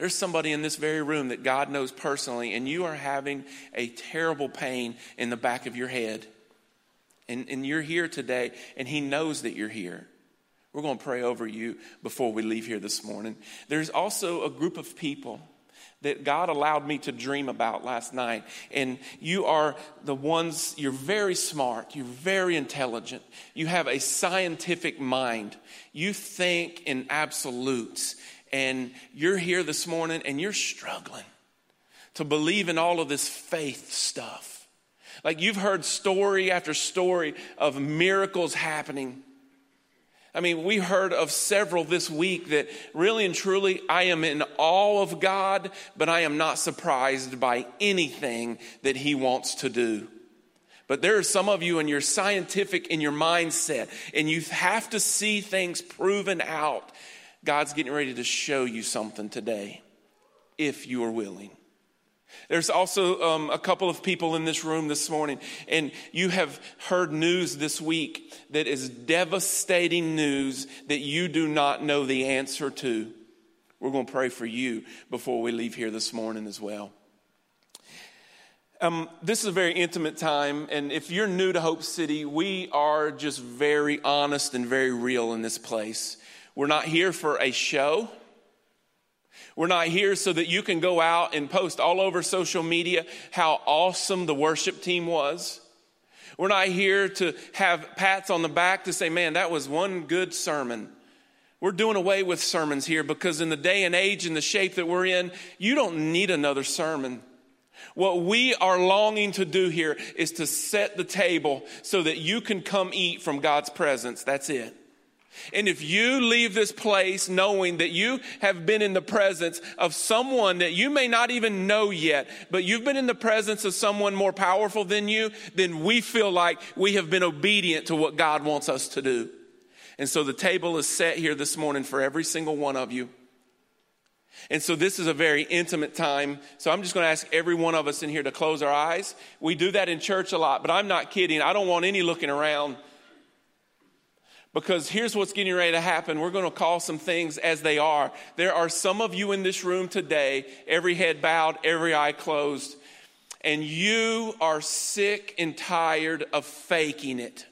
There's somebody in this very room that God knows personally, and you are having a terrible pain in the back of your head. And, and you're here today, and He knows that you're here. We're going to pray over you before we leave here this morning. There's also a group of people that God allowed me to dream about last night. And you are the ones, you're very smart, you're very intelligent, you have a scientific mind, you think in absolutes. And you're here this morning and you're struggling to believe in all of this faith stuff. Like you've heard story after story of miracles happening I mean, we heard of several this week that really and truly I am in awe of God, but I am not surprised by anything that He wants to do. But there are some of you and you're scientific in your mindset and you have to see things proven out. God's getting ready to show you something today if you are willing. There's also um, a couple of people in this room this morning, and you have heard news this week that is devastating news that you do not know the answer to. We're going to pray for you before we leave here this morning as well. Um, this is a very intimate time, and if you're new to Hope City, we are just very honest and very real in this place. We're not here for a show. We're not here so that you can go out and post all over social media how awesome the worship team was. We're not here to have pats on the back to say, man, that was one good sermon. We're doing away with sermons here because in the day and age and the shape that we're in, you don't need another sermon. What we are longing to do here is to set the table so that you can come eat from God's presence. That's it. And if you leave this place knowing that you have been in the presence of someone that you may not even know yet, but you've been in the presence of someone more powerful than you, then we feel like we have been obedient to what God wants us to do. And so the table is set here this morning for every single one of you. And so this is a very intimate time. So I'm just going to ask every one of us in here to close our eyes. We do that in church a lot, but I'm not kidding. I don't want any looking around. Because here's what's getting ready to happen. We're going to call some things as they are. There are some of you in this room today, every head bowed, every eye closed, and you are sick and tired of faking it.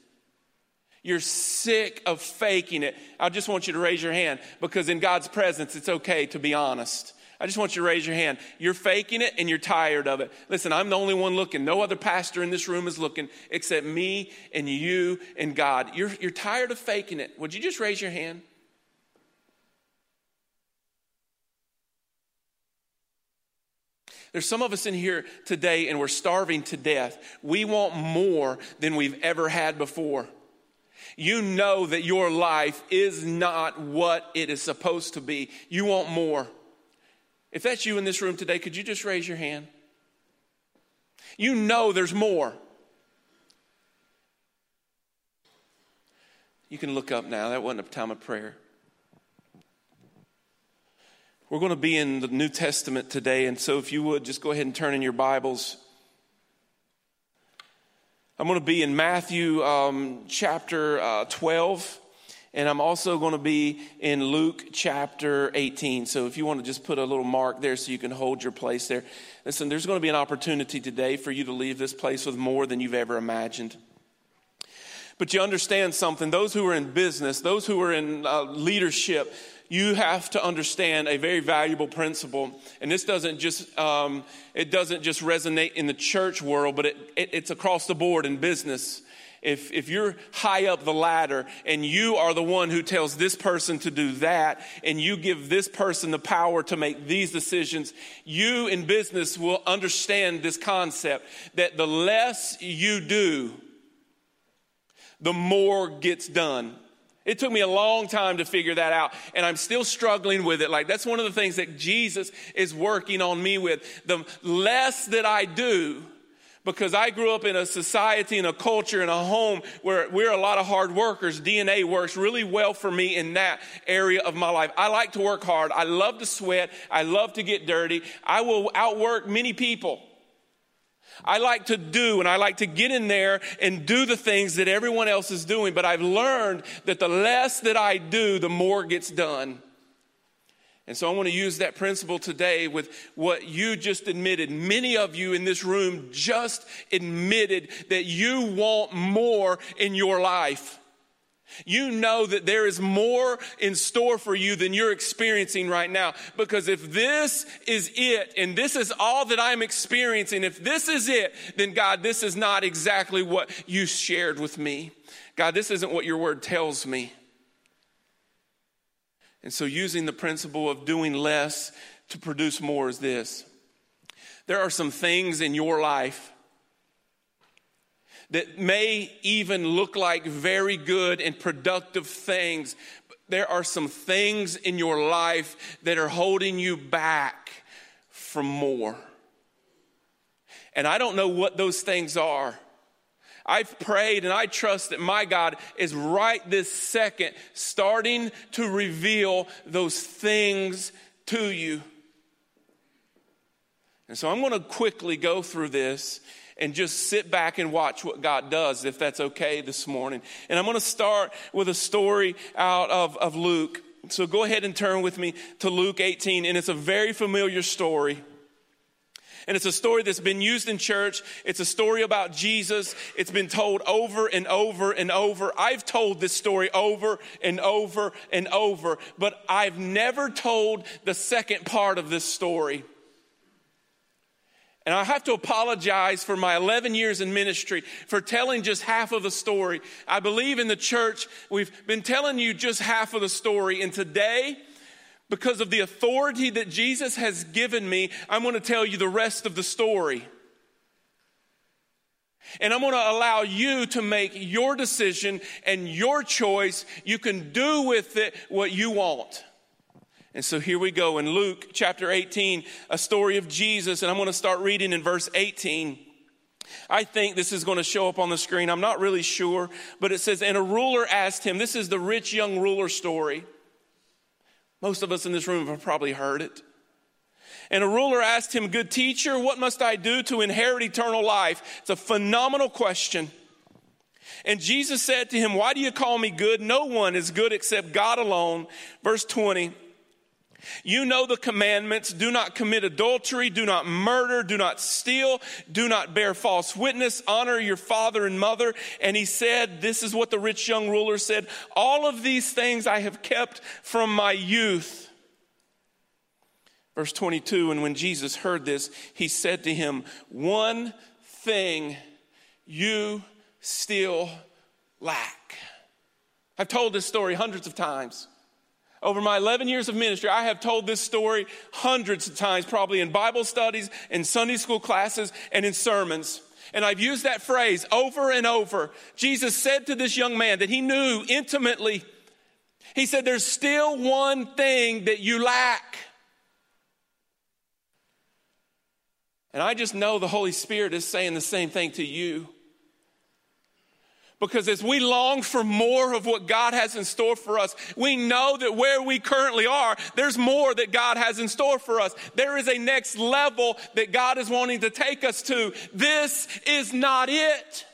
You're sick of faking it. I just want you to raise your hand because in God's presence, it's okay to be honest. I just want you to raise your hand. You're faking it and you're tired of it. Listen, I'm the only one looking. No other pastor in this room is looking except me and you and God. You're, you're tired of faking it. Would you just raise your hand? There's some of us in here today and we're starving to death. We want more than we've ever had before. You know that your life is not what it is supposed to be. You want more. If that's you in this room today, could you just raise your hand? You know there's more. You can look up now. That wasn't a time of prayer. We're going to be in the New Testament today, and so if you would, just go ahead and turn in your Bibles. I'm going to be in Matthew um, chapter uh, 12. And I'm also going to be in Luke chapter 18. So if you want to just put a little mark there so you can hold your place there. Listen, there's going to be an opportunity today for you to leave this place with more than you've ever imagined. But you understand something. Those who are in business, those who are in uh, leadership, you have to understand a very valuable principle. And this doesn't just, um, it doesn't just resonate in the church world, but it, it, it's across the board in business if, if you're high up the ladder and you are the one who tells this person to do that and you give this person the power to make these decisions, you in business will understand this concept that the less you do, the more gets done. It took me a long time to figure that out, and I'm still struggling with it. Like, that's one of the things that Jesus is working on me with. The less that I do, because I grew up in a society and a culture and a home where we're a lot of hard workers. DNA works really well for me in that area of my life. I like to work hard. I love to sweat. I love to get dirty. I will outwork many people. I like to do and I like to get in there and do the things that everyone else is doing, but I've learned that the less that I do, the more gets done. And so I want to use that principle today with what you just admitted. Many of you in this room just admitted that you want more in your life. You know that there is more in store for you than you're experiencing right now. Because if this is it, and this is all that I'm experiencing, if this is it, then God, this is not exactly what you shared with me. God, this isn't what your word tells me. And so, using the principle of doing less to produce more is this there are some things in your life that may even look like very good and productive things. But there are some things in your life that are holding you back from more. And I don't know what those things are. I've prayed and I trust that my God is right this second starting to reveal those things to you. And so I'm going to quickly go through this and just sit back and watch what God does, if that's okay this morning. And I'm going to start with a story out of, of Luke. So go ahead and turn with me to Luke 18, and it's a very familiar story. And it's a story that's been used in church. It's a story about Jesus. It's been told over and over and over. I've told this story over and over and over, but I've never told the second part of this story. And I have to apologize for my 11 years in ministry for telling just half of the story. I believe in the church, we've been telling you just half of the story. And today, because of the authority that Jesus has given me, I'm going to tell you the rest of the story. And I'm going to allow you to make your decision and your choice. You can do with it what you want. And so here we go in Luke chapter 18, a story of Jesus. And I'm going to start reading in verse 18. I think this is going to show up on the screen. I'm not really sure, but it says, And a ruler asked him, This is the rich young ruler story. Most of us in this room have probably heard it. And a ruler asked him, Good teacher, what must I do to inherit eternal life? It's a phenomenal question. And Jesus said to him, Why do you call me good? No one is good except God alone. Verse 20. You know the commandments do not commit adultery, do not murder, do not steal, do not bear false witness, honor your father and mother. And he said, This is what the rich young ruler said All of these things I have kept from my youth. Verse 22 And when Jesus heard this, he said to him, One thing you still lack. I've told this story hundreds of times. Over my 11 years of ministry, I have told this story hundreds of times, probably in Bible studies, in Sunday school classes, and in sermons. And I've used that phrase over and over. Jesus said to this young man that he knew intimately, He said, There's still one thing that you lack. And I just know the Holy Spirit is saying the same thing to you. Because as we long for more of what God has in store for us, we know that where we currently are, there's more that God has in store for us. There is a next level that God is wanting to take us to. This is not it.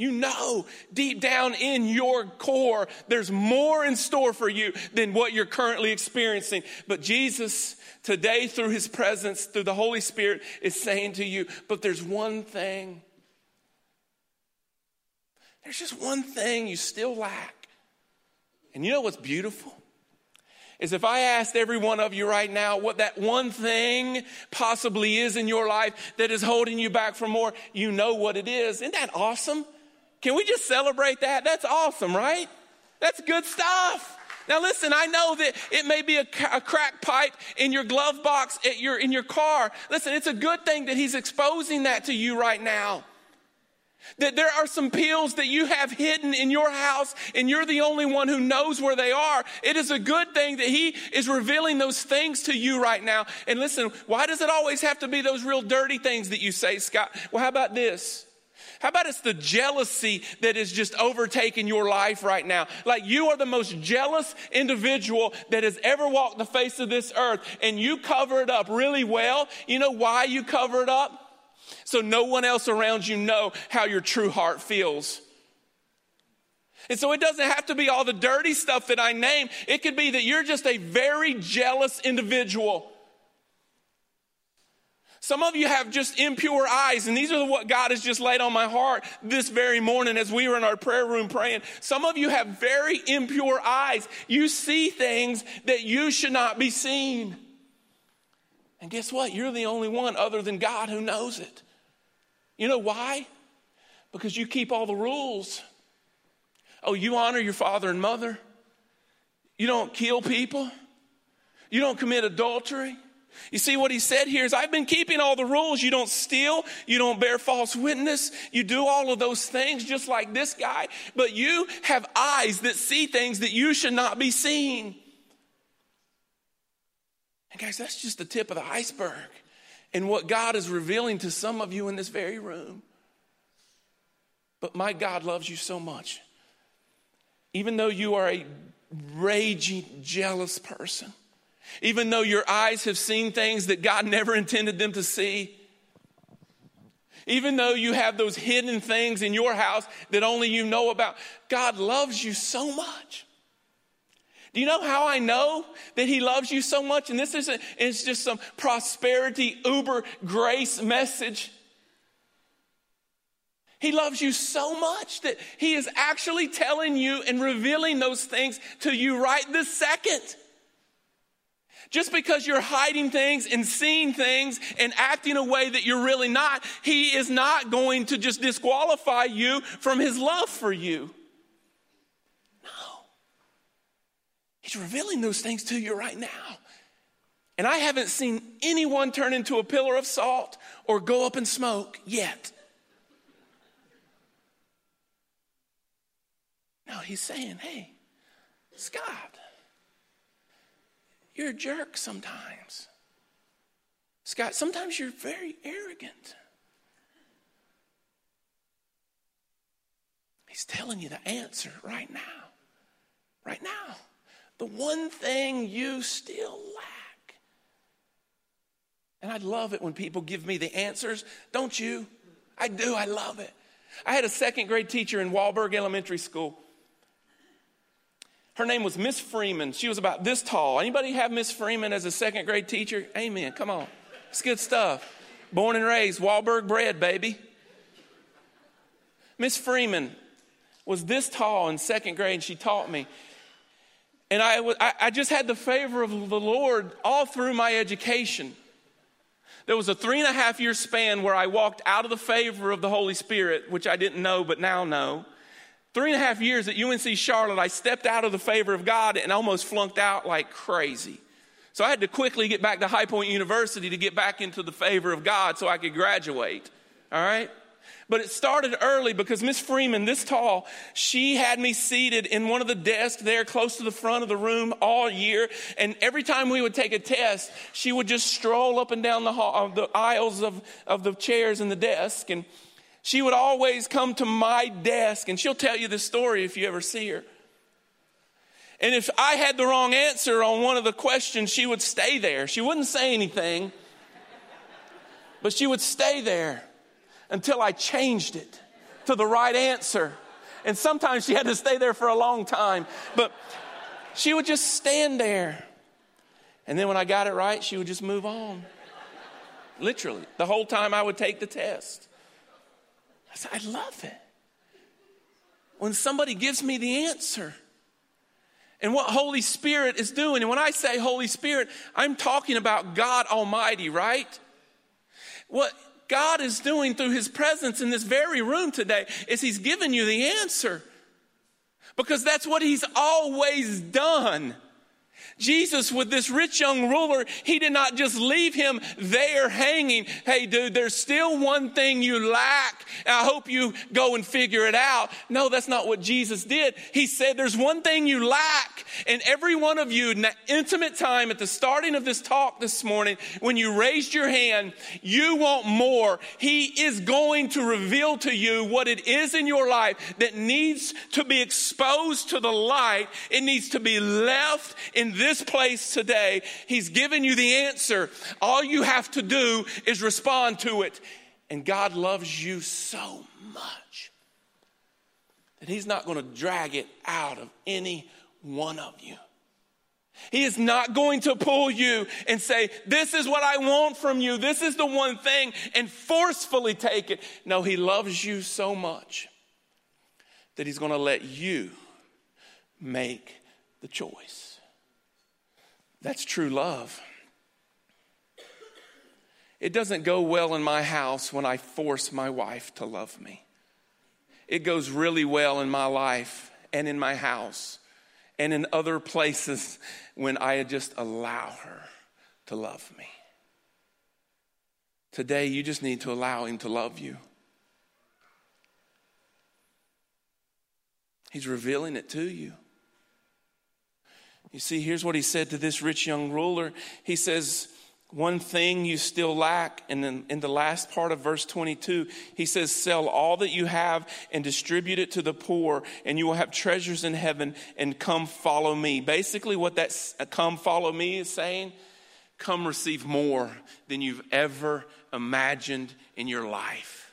You know deep down in your core, there's more in store for you than what you're currently experiencing. But Jesus, today, through his presence, through the Holy Spirit, is saying to you, but there's one thing there's just one thing you still lack. And you know what's beautiful? Is if I asked every one of you right now what that one thing possibly is in your life that is holding you back from more, you know what it is. Isn't that awesome? Can we just celebrate that? That's awesome, right? That's good stuff. Now listen, I know that it may be a, a, crack pipe in your glove box at your, in your car. Listen, it's a good thing that he's exposing that to you right now. That there are some pills that you have hidden in your house and you're the only one who knows where they are. It is a good thing that He is revealing those things to you right now. And listen, why does it always have to be those real dirty things that you say, Scott? Well, how about this? How about it's the jealousy that is just overtaking your life right now? Like you are the most jealous individual that has ever walked the face of this earth and you cover it up really well. You know why you cover it up? So no one else around you know how your true heart feels. And so it doesn't have to be all the dirty stuff that I name. It could be that you're just a very jealous individual. Some of you have just impure eyes, and these are what God has just laid on my heart this very morning as we were in our prayer room praying. Some of you have very impure eyes. You see things that you should not be seen. And guess what? You're the only one other than God who knows it. You know why? Because you keep all the rules. Oh, you honor your father and mother. You don't kill people. You don't commit adultery. You see what he said here is I've been keeping all the rules. You don't steal, you don't bear false witness, you do all of those things just like this guy, but you have eyes that see things that you should not be seeing. And guys, that's just the tip of the iceberg and what God is revealing to some of you in this very room. But my God loves you so much. Even though you are a raging, jealous person, even though your eyes have seen things that God never intended them to see, even though you have those hidden things in your house that only you know about, God loves you so much. Do you know how I know that He loves you so much? And this isn't, it's just some prosperity, uber grace message. He loves you so much that He is actually telling you and revealing those things to you right this second. Just because you're hiding things and seeing things and acting a way that you're really not, He is not going to just disqualify you from His love for you. He's revealing those things to you right now. And I haven't seen anyone turn into a pillar of salt or go up in smoke yet. No, he's saying, hey, Scott, you're a jerk sometimes. Scott, sometimes you're very arrogant. He's telling you the answer right now. Right now. The one thing you still lack. And I love it when people give me the answers, don't you? I do, I love it. I had a second grade teacher in Wallburg Elementary School. Her name was Miss Freeman. She was about this tall. Anybody have Miss Freeman as a second grade teacher? Amen. Come on. It's good stuff. Born and raised, Wallburg bred, baby. Miss Freeman was this tall in second grade, and she taught me. And I, I just had the favor of the Lord all through my education. There was a three and a half year span where I walked out of the favor of the Holy Spirit, which I didn't know but now know. Three and a half years at UNC Charlotte, I stepped out of the favor of God and almost flunked out like crazy. So I had to quickly get back to High Point University to get back into the favor of God so I could graduate. All right? But it started early because Miss Freeman, this tall, she had me seated in one of the desks there close to the front of the room all year. And every time we would take a test, she would just stroll up and down the, hall, uh, the aisles of, of the chairs and the desk. And she would always come to my desk, and she'll tell you this story if you ever see her. And if I had the wrong answer on one of the questions, she would stay there. She wouldn't say anything, but she would stay there until I changed it to the right answer. And sometimes she had to stay there for a long time, but she would just stand there. And then when I got it right, she would just move on. Literally, the whole time I would take the test. I said, I love it. When somebody gives me the answer and what Holy Spirit is doing. And when I say Holy Spirit, I'm talking about God Almighty, right? What God is doing through His presence in this very room today is He's giving you the answer because that's what He's always done. Jesus, with this rich young ruler, he did not just leave him there hanging. Hey, dude, there's still one thing you lack. I hope you go and figure it out. No, that's not what Jesus did. He said, There's one thing you lack. And every one of you, in that intimate time at the starting of this talk this morning, when you raised your hand, you want more. He is going to reveal to you what it is in your life that needs to be exposed to the light. It needs to be left in this this place today, He's given you the answer. All you have to do is respond to it. And God loves you so much that He's not going to drag it out of any one of you. He is not going to pull you and say, This is what I want from you. This is the one thing, and forcefully take it. No, He loves you so much that He's going to let you make the choice. That's true love. It doesn't go well in my house when I force my wife to love me. It goes really well in my life and in my house and in other places when I just allow her to love me. Today, you just need to allow Him to love you. He's revealing it to you. You see, here's what He said to this rich young ruler He says, one thing you still lack. And then in the last part of verse 22, he says, Sell all that you have and distribute it to the poor, and you will have treasures in heaven, and come follow me. Basically, what that uh, come follow me is saying, Come receive more than you've ever imagined in your life.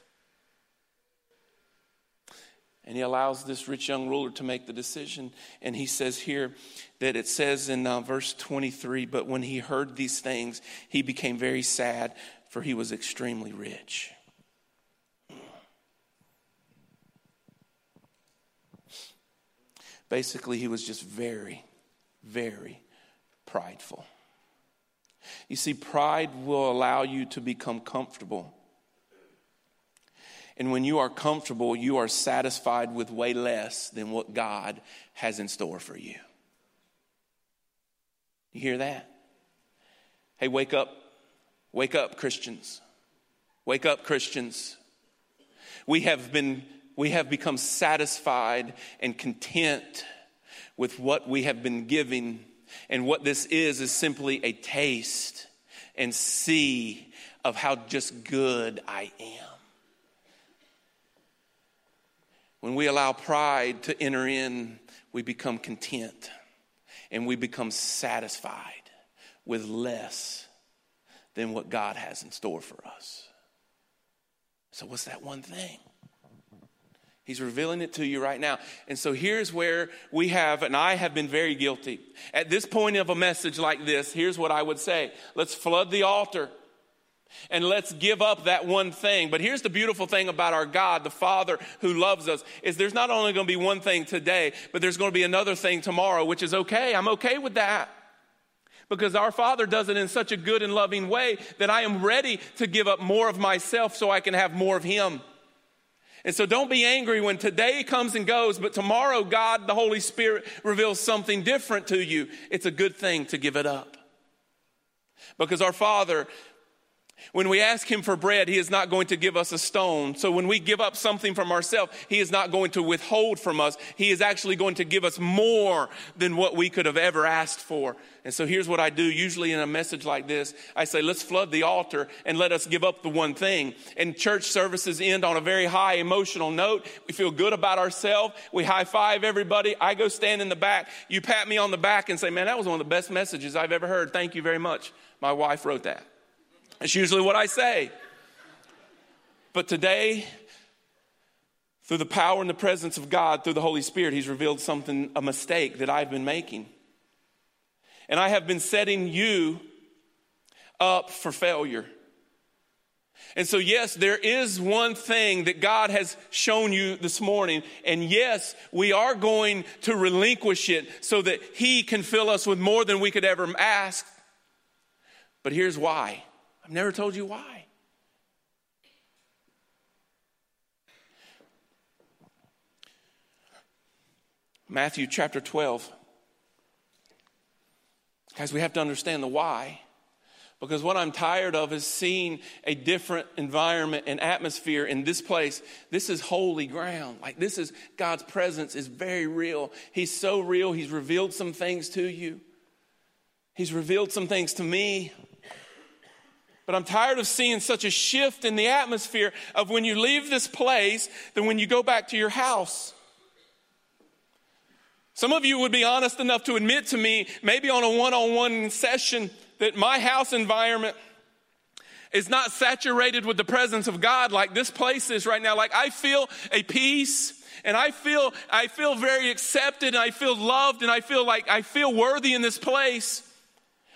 And he allows this rich young ruler to make the decision. And he says here that it says in uh, verse 23 But when he heard these things, he became very sad, for he was extremely rich. Basically, he was just very, very prideful. You see, pride will allow you to become comfortable and when you are comfortable, you are satisfied with way less than what God has in store for you. You hear that? Hey, wake up. Wake up, Christians. Wake up, Christians. We have been we have become satisfied and content with what we have been giving. And what this is is simply a taste and see of how just good I am. When we allow pride to enter in, we become content and we become satisfied with less than what God has in store for us. So, what's that one thing? He's revealing it to you right now. And so here's where we have, and I have been very guilty. At this point of a message like this, here's what I would say let's flood the altar and let's give up that one thing. But here's the beautiful thing about our God, the Father who loves us, is there's not only going to be one thing today, but there's going to be another thing tomorrow, which is okay. I'm okay with that. Because our Father does it in such a good and loving way that I am ready to give up more of myself so I can have more of Him. And so don't be angry when today comes and goes, but tomorrow God, the Holy Spirit, reveals something different to you. It's a good thing to give it up. Because our Father when we ask Him for bread, He is not going to give us a stone. So when we give up something from ourselves, He is not going to withhold from us. He is actually going to give us more than what we could have ever asked for. And so here's what I do usually in a message like this I say, let's flood the altar and let us give up the one thing. And church services end on a very high emotional note. We feel good about ourselves. We high five everybody. I go stand in the back. You pat me on the back and say, man, that was one of the best messages I've ever heard. Thank you very much. My wife wrote that. That's usually what I say. But today, through the power and the presence of God, through the Holy Spirit, He's revealed something, a mistake that I've been making. And I have been setting you up for failure. And so, yes, there is one thing that God has shown you this morning. And yes, we are going to relinquish it so that He can fill us with more than we could ever ask. But here's why I've never told you why. Matthew chapter 12. Guys, we have to understand the why. Because what I'm tired of is seeing a different environment and atmosphere in this place. This is holy ground. Like, this is God's presence is very real. He's so real. He's revealed some things to you, He's revealed some things to me. But I'm tired of seeing such a shift in the atmosphere of when you leave this place than when you go back to your house. Some of you would be honest enough to admit to me, maybe on a one on one session, that my house environment is not saturated with the presence of God like this place is right now. Like I feel a peace and I feel I feel very accepted and I feel loved and I feel like I feel worthy in this place.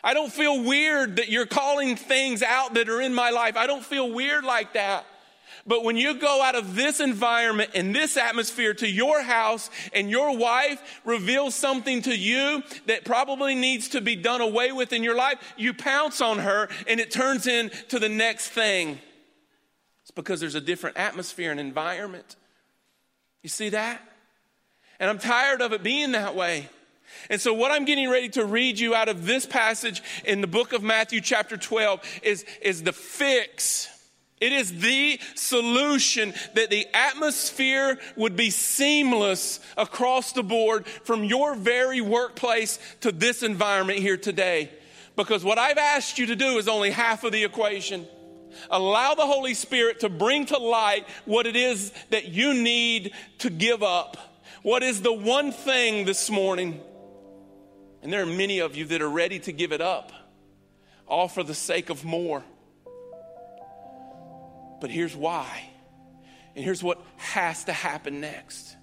I don't feel weird that you're calling things out that are in my life. I don't feel weird like that. But when you go out of this environment and this atmosphere to your house and your wife reveals something to you that probably needs to be done away with in your life, you pounce on her and it turns into the next thing. It's because there's a different atmosphere and environment. You see that? And I'm tired of it being that way. And so, what I'm getting ready to read you out of this passage in the book of Matthew, chapter 12, is, is the fix it is the solution that the atmosphere would be seamless across the board from your very workplace to this environment here today. Because what I've asked you to do is only half of the equation. Allow the Holy Spirit to bring to light what it is that you need to give up. What is the one thing this morning? And there are many of you that are ready to give it up, all for the sake of more. But here's why. And here's what has to happen next.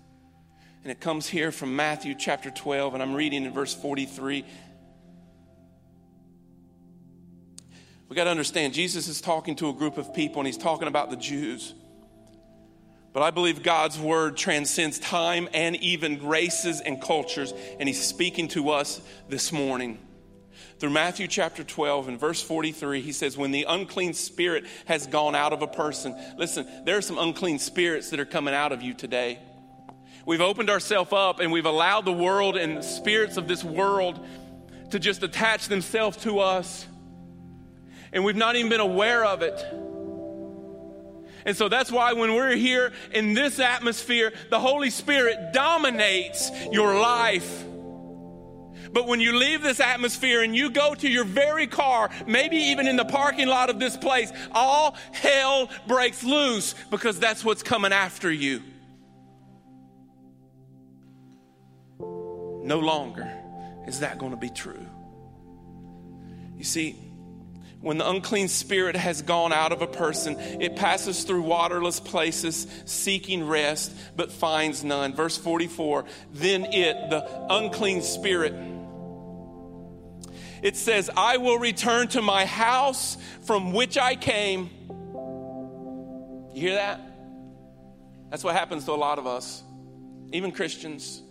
And it comes here from Matthew chapter 12, and I'm reading in verse 43. We got to understand, Jesus is talking to a group of people, and he's talking about the Jews. But I believe God's word transcends time and even races and cultures, and he's speaking to us this morning through Matthew chapter 12 and verse 43, he says, When the unclean spirit has gone out of a person, listen, there are some unclean spirits that are coming out of you today. We've opened ourselves up and we've allowed the world and the spirits of this world to just attach themselves to us. And we've not even been aware of it. And so that's why when we're here in this atmosphere, the Holy Spirit dominates your life. But when you leave this atmosphere and you go to your very car, maybe even in the parking lot of this place, all hell breaks loose because that's what's coming after you. No longer is that going to be true. You see, when the unclean spirit has gone out of a person, it passes through waterless places seeking rest, but finds none. Verse 44 Then it, the unclean spirit, it says, I will return to my house from which I came. You hear that? That's what happens to a lot of us, even Christians.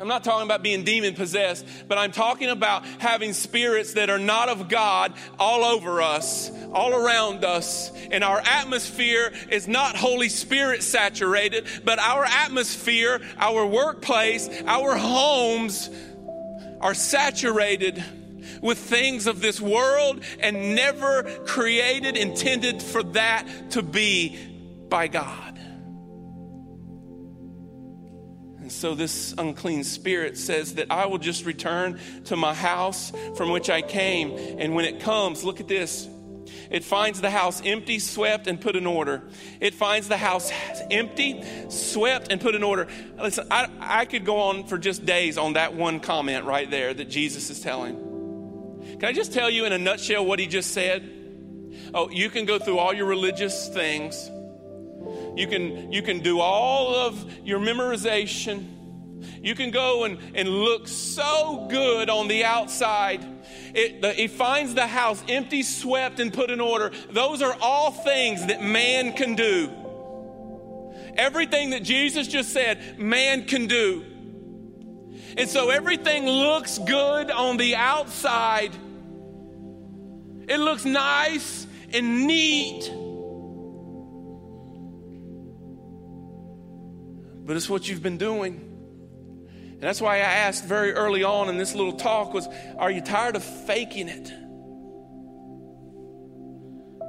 I'm not talking about being demon possessed, but I'm talking about having spirits that are not of God all over us, all around us. And our atmosphere is not Holy Spirit saturated, but our atmosphere, our workplace, our homes are saturated with things of this world and never created, intended for that to be by God. And so this unclean spirit says that I will just return to my house from which I came. And when it comes, look at this it finds the house empty, swept, and put in order. It finds the house empty, swept, and put in order. Listen, I, I could go on for just days on that one comment right there that Jesus is telling. Can I just tell you in a nutshell what he just said? Oh, you can go through all your religious things. You can, you can do all of your memorization. You can go and, and look so good on the outside it, the, he finds the house empty, swept, and put in order. Those are all things that man can do. Everything that Jesus just said, man can do. And so everything looks good on the outside. It looks nice and neat. But it's what you've been doing. And that's why I asked very early on in this little talk was, are you tired of faking it?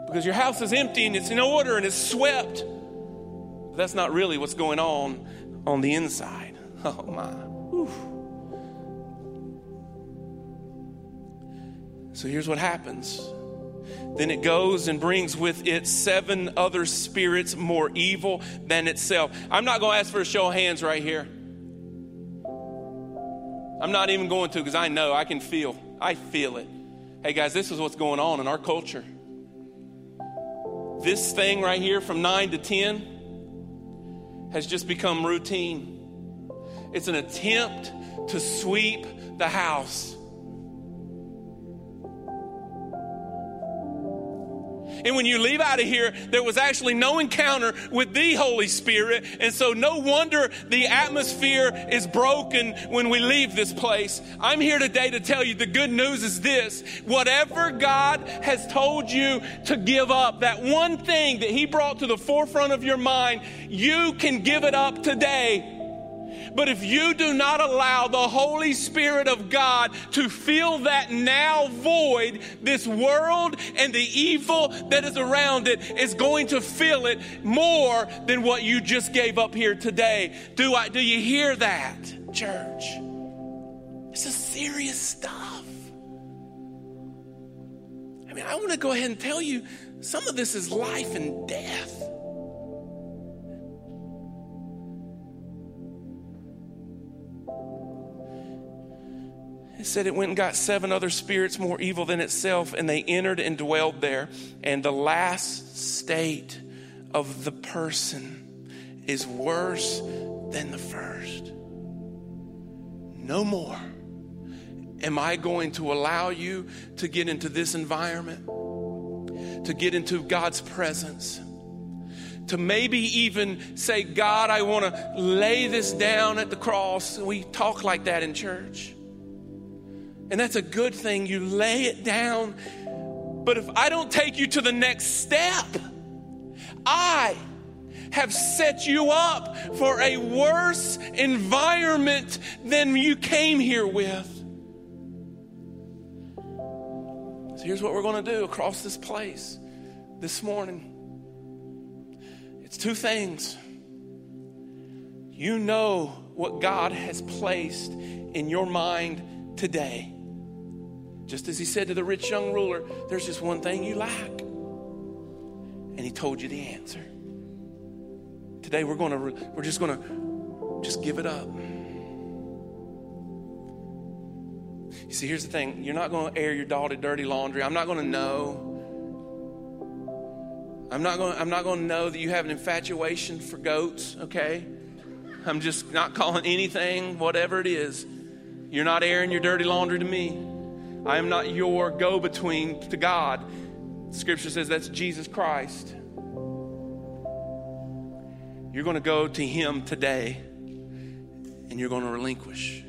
Because your house is empty and it's in order and it's swept. But that's not really what's going on on the inside. Oh my. Whew. So here's what happens. Then it goes and brings with it seven other spirits more evil than itself. I'm not going to ask for a show of hands right here. I'm not even going to because I know, I can feel, I feel it. Hey guys, this is what's going on in our culture. This thing right here from 9 to 10 has just become routine. It's an attempt to sweep the house. And when you leave out of here, there was actually no encounter with the Holy Spirit. And so, no wonder the atmosphere is broken when we leave this place. I'm here today to tell you the good news is this whatever God has told you to give up, that one thing that He brought to the forefront of your mind, you can give it up today. But if you do not allow the Holy Spirit of God to fill that now void, this world and the evil that is around it is going to fill it more than what you just gave up here today. Do I do you hear that, church? This is serious stuff. I mean, I want to go ahead and tell you some of this is life and death. It said it went and got seven other spirits more evil than itself, and they entered and dwelled there. And the last state of the person is worse than the first. No more am I going to allow you to get into this environment, to get into God's presence to maybe even say, God, I want to lay this down at the cross. We talk like that in church. And that's a good thing. You lay it down. But if I don't take you to the next step, I have set you up for a worse environment than you came here with. So here's what we're going to do across this place this morning it's two things. You know what God has placed in your mind today. Just as he said to the rich young ruler, there's just one thing you lack. And he told you the answer. Today we're going to we're just going to just give it up. You see, here's the thing. You're not going to air your daughter dirty laundry. I'm not going to know. I'm not going I'm not going to know that you have an infatuation for goats, okay? I'm just not calling anything whatever it is. You're not airing your dirty laundry to me. I am not your go between to God. Scripture says that's Jesus Christ. You're going to go to Him today and you're going to relinquish.